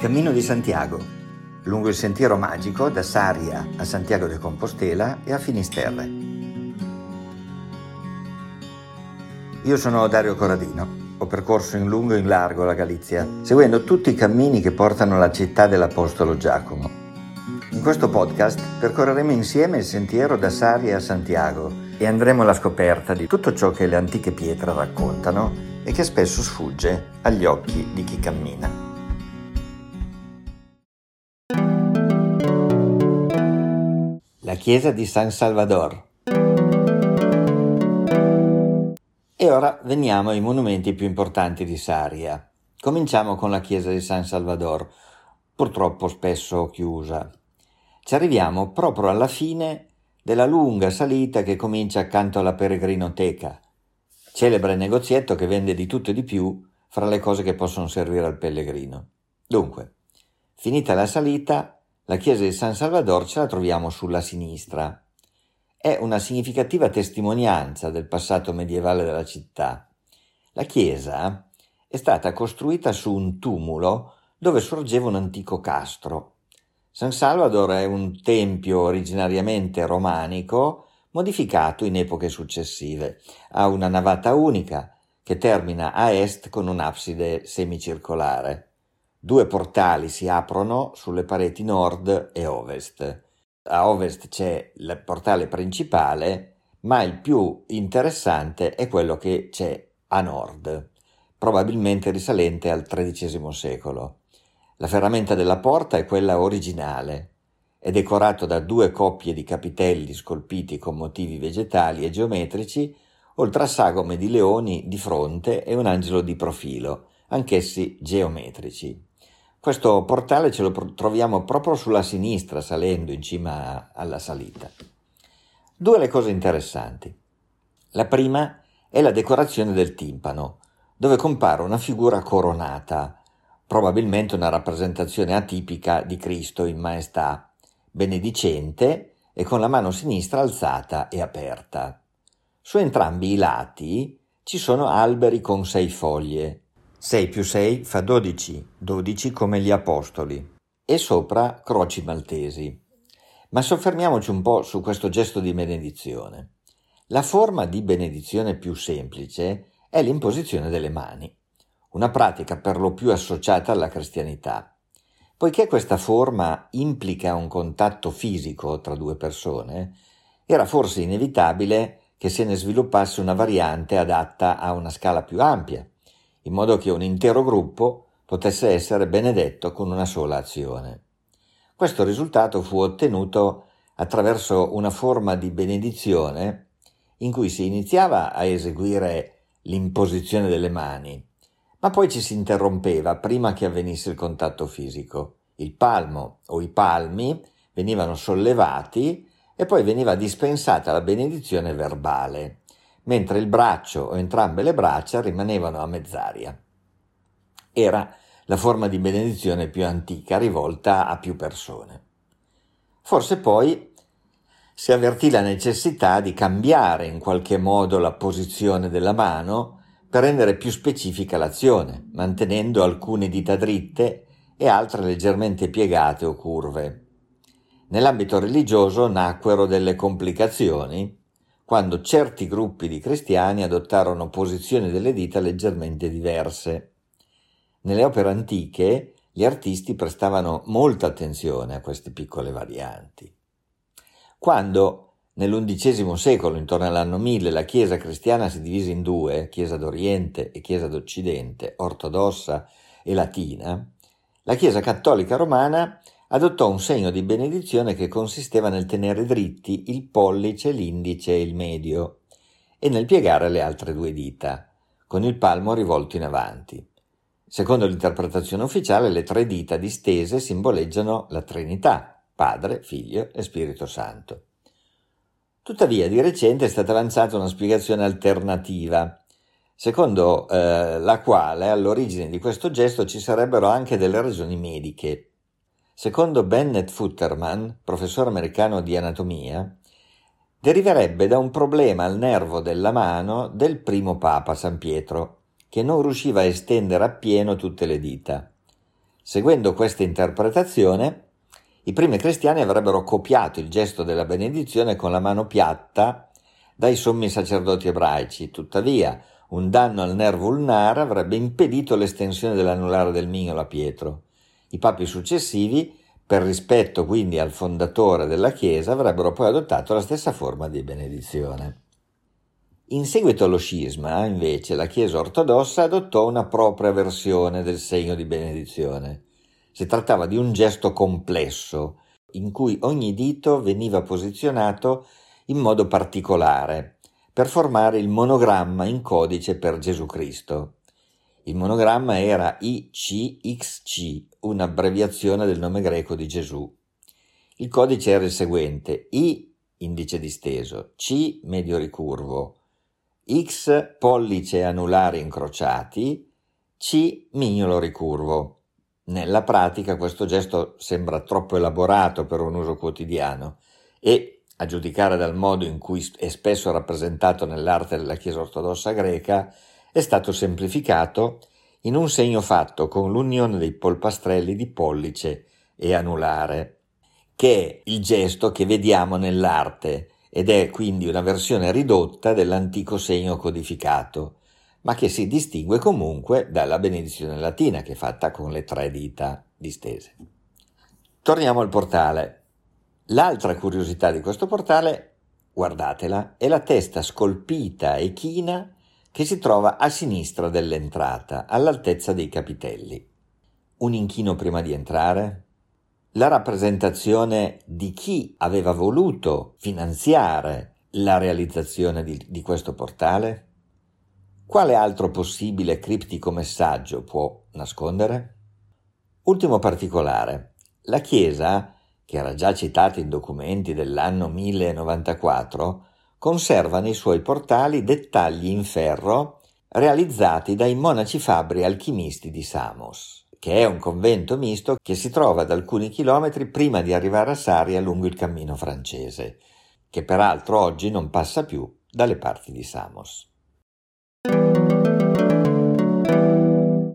Cammino di Santiago, lungo il sentiero magico da Saria a Santiago de Compostela e a Finisterre. Io sono Dario Corradino, ho percorso in lungo e in largo la Galizia, seguendo tutti i cammini che portano alla città dell'Apostolo Giacomo. In questo podcast percorreremo insieme il sentiero da Saria a Santiago e andremo alla scoperta di tutto ciò che le antiche pietre raccontano e che spesso sfugge agli occhi di chi cammina. La chiesa di San Salvador. E ora veniamo ai monumenti più importanti di Saria. Cominciamo con la chiesa di San Salvador, purtroppo spesso chiusa. Ci arriviamo proprio alla fine della lunga salita che comincia accanto alla peregrinoteca, celebre negozietto che vende di tutto e di più fra le cose che possono servire al pellegrino. Dunque, finita la salita, la chiesa di San Salvador ce la troviamo sulla sinistra. È una significativa testimonianza del passato medievale della città. La chiesa è stata costruita su un tumulo dove sorgeva un antico castro. San Salvador è un tempio originariamente romanico, modificato in epoche successive. Ha una navata unica che termina a est con un'abside semicircolare. Due portali si aprono sulle pareti nord e ovest. A ovest c'è il portale principale, ma il più interessante è quello che c'è a nord, probabilmente risalente al XIII secolo. La ferramenta della porta è quella originale, è decorato da due coppie di capitelli scolpiti con motivi vegetali e geometrici, oltre a sagome di leoni di fronte e un angelo di profilo, anch'essi geometrici. Questo portale ce lo troviamo proprio sulla sinistra, salendo in cima alla salita. Due le cose interessanti. La prima è la decorazione del timpano, dove compare una figura coronata, probabilmente una rappresentazione atipica di Cristo in maestà, benedicente e con la mano sinistra alzata e aperta. Su entrambi i lati ci sono alberi con sei foglie, 6 più 6 fa 12, 12 come gli apostoli, e sopra croci maltesi. Ma soffermiamoci un po' su questo gesto di benedizione. La forma di benedizione più semplice è l'imposizione delle mani, una pratica per lo più associata alla cristianità. Poiché questa forma implica un contatto fisico tra due persone, era forse inevitabile che se ne sviluppasse una variante adatta a una scala più ampia, in modo che un intero gruppo potesse essere benedetto con una sola azione. Questo risultato fu ottenuto attraverso una forma di benedizione in cui si iniziava a eseguire l'imposizione delle mani, ma poi ci si interrompeva prima che avvenisse il contatto fisico. Il palmo o i palmi venivano sollevati e poi veniva dispensata la benedizione verbale mentre il braccio o entrambe le braccia rimanevano a mezz'aria. Era la forma di benedizione più antica rivolta a più persone. Forse poi si avvertì la necessità di cambiare in qualche modo la posizione della mano per rendere più specifica l'azione, mantenendo alcune dita dritte e altre leggermente piegate o curve. Nell'ambito religioso nacquero delle complicazioni quando certi gruppi di cristiani adottarono posizioni delle dita leggermente diverse. Nelle opere antiche gli artisti prestavano molta attenzione a queste piccole varianti. Quando nell'undicesimo secolo, intorno all'anno 1000, la Chiesa cristiana si divise in due, Chiesa d'Oriente e Chiesa d'Occidente, ortodossa e latina, la Chiesa cattolica romana adottò un segno di benedizione che consisteva nel tenere dritti il pollice, l'indice e il medio e nel piegare le altre due dita, con il palmo rivolto in avanti. Secondo l'interpretazione ufficiale, le tre dita distese simboleggiano la Trinità, Padre, Figlio e Spirito Santo. Tuttavia, di recente è stata avanzata una spiegazione alternativa, secondo eh, la quale all'origine di questo gesto ci sarebbero anche delle ragioni mediche. Secondo Bennett Futterman, professore americano di anatomia, deriverebbe da un problema al nervo della mano del primo papa San Pietro, che non riusciva a estendere appieno tutte le dita. Seguendo questa interpretazione, i primi cristiani avrebbero copiato il gesto della benedizione con la mano piatta dai sommi sacerdoti ebraici, tuttavia un danno al nervo ulnare avrebbe impedito l'estensione dell'anulare del mignolo a Pietro. I papi successivi, per rispetto quindi al fondatore della Chiesa, avrebbero poi adottato la stessa forma di benedizione. In seguito allo scisma, invece, la Chiesa ortodossa adottò una propria versione del segno di benedizione. Si trattava di un gesto complesso, in cui ogni dito veniva posizionato in modo particolare, per formare il monogramma in codice per Gesù Cristo. Il monogramma era ICXC, un'abbreviazione del nome greco di Gesù. Il codice era il seguente: I indice disteso, C medio ricurvo, X pollice anulare incrociati, C mignolo ricurvo. Nella pratica questo gesto sembra troppo elaborato per un uso quotidiano e a giudicare dal modo in cui è spesso rappresentato nell'arte della Chiesa ortodossa greca, è stato semplificato in un segno fatto con l'unione dei polpastrelli di pollice e anulare, che è il gesto che vediamo nell'arte ed è quindi una versione ridotta dell'antico segno codificato, ma che si distingue comunque dalla benedizione latina che è fatta con le tre dita distese. Torniamo al portale. L'altra curiosità di questo portale, guardatela, è la testa scolpita e china che si trova a sinistra dell'entrata, all'altezza dei capitelli. Un inchino prima di entrare? La rappresentazione di chi aveva voluto finanziare la realizzazione di, di questo portale? Quale altro possibile criptico messaggio può nascondere? Ultimo particolare. La Chiesa che era già citato in documenti dell'anno 1094, conserva nei suoi portali dettagli in ferro realizzati dai monaci fabbri alchimisti di Samos, che è un convento misto che si trova ad alcuni chilometri prima di arrivare a Saria lungo il cammino francese, che peraltro oggi non passa più dalle parti di Samos.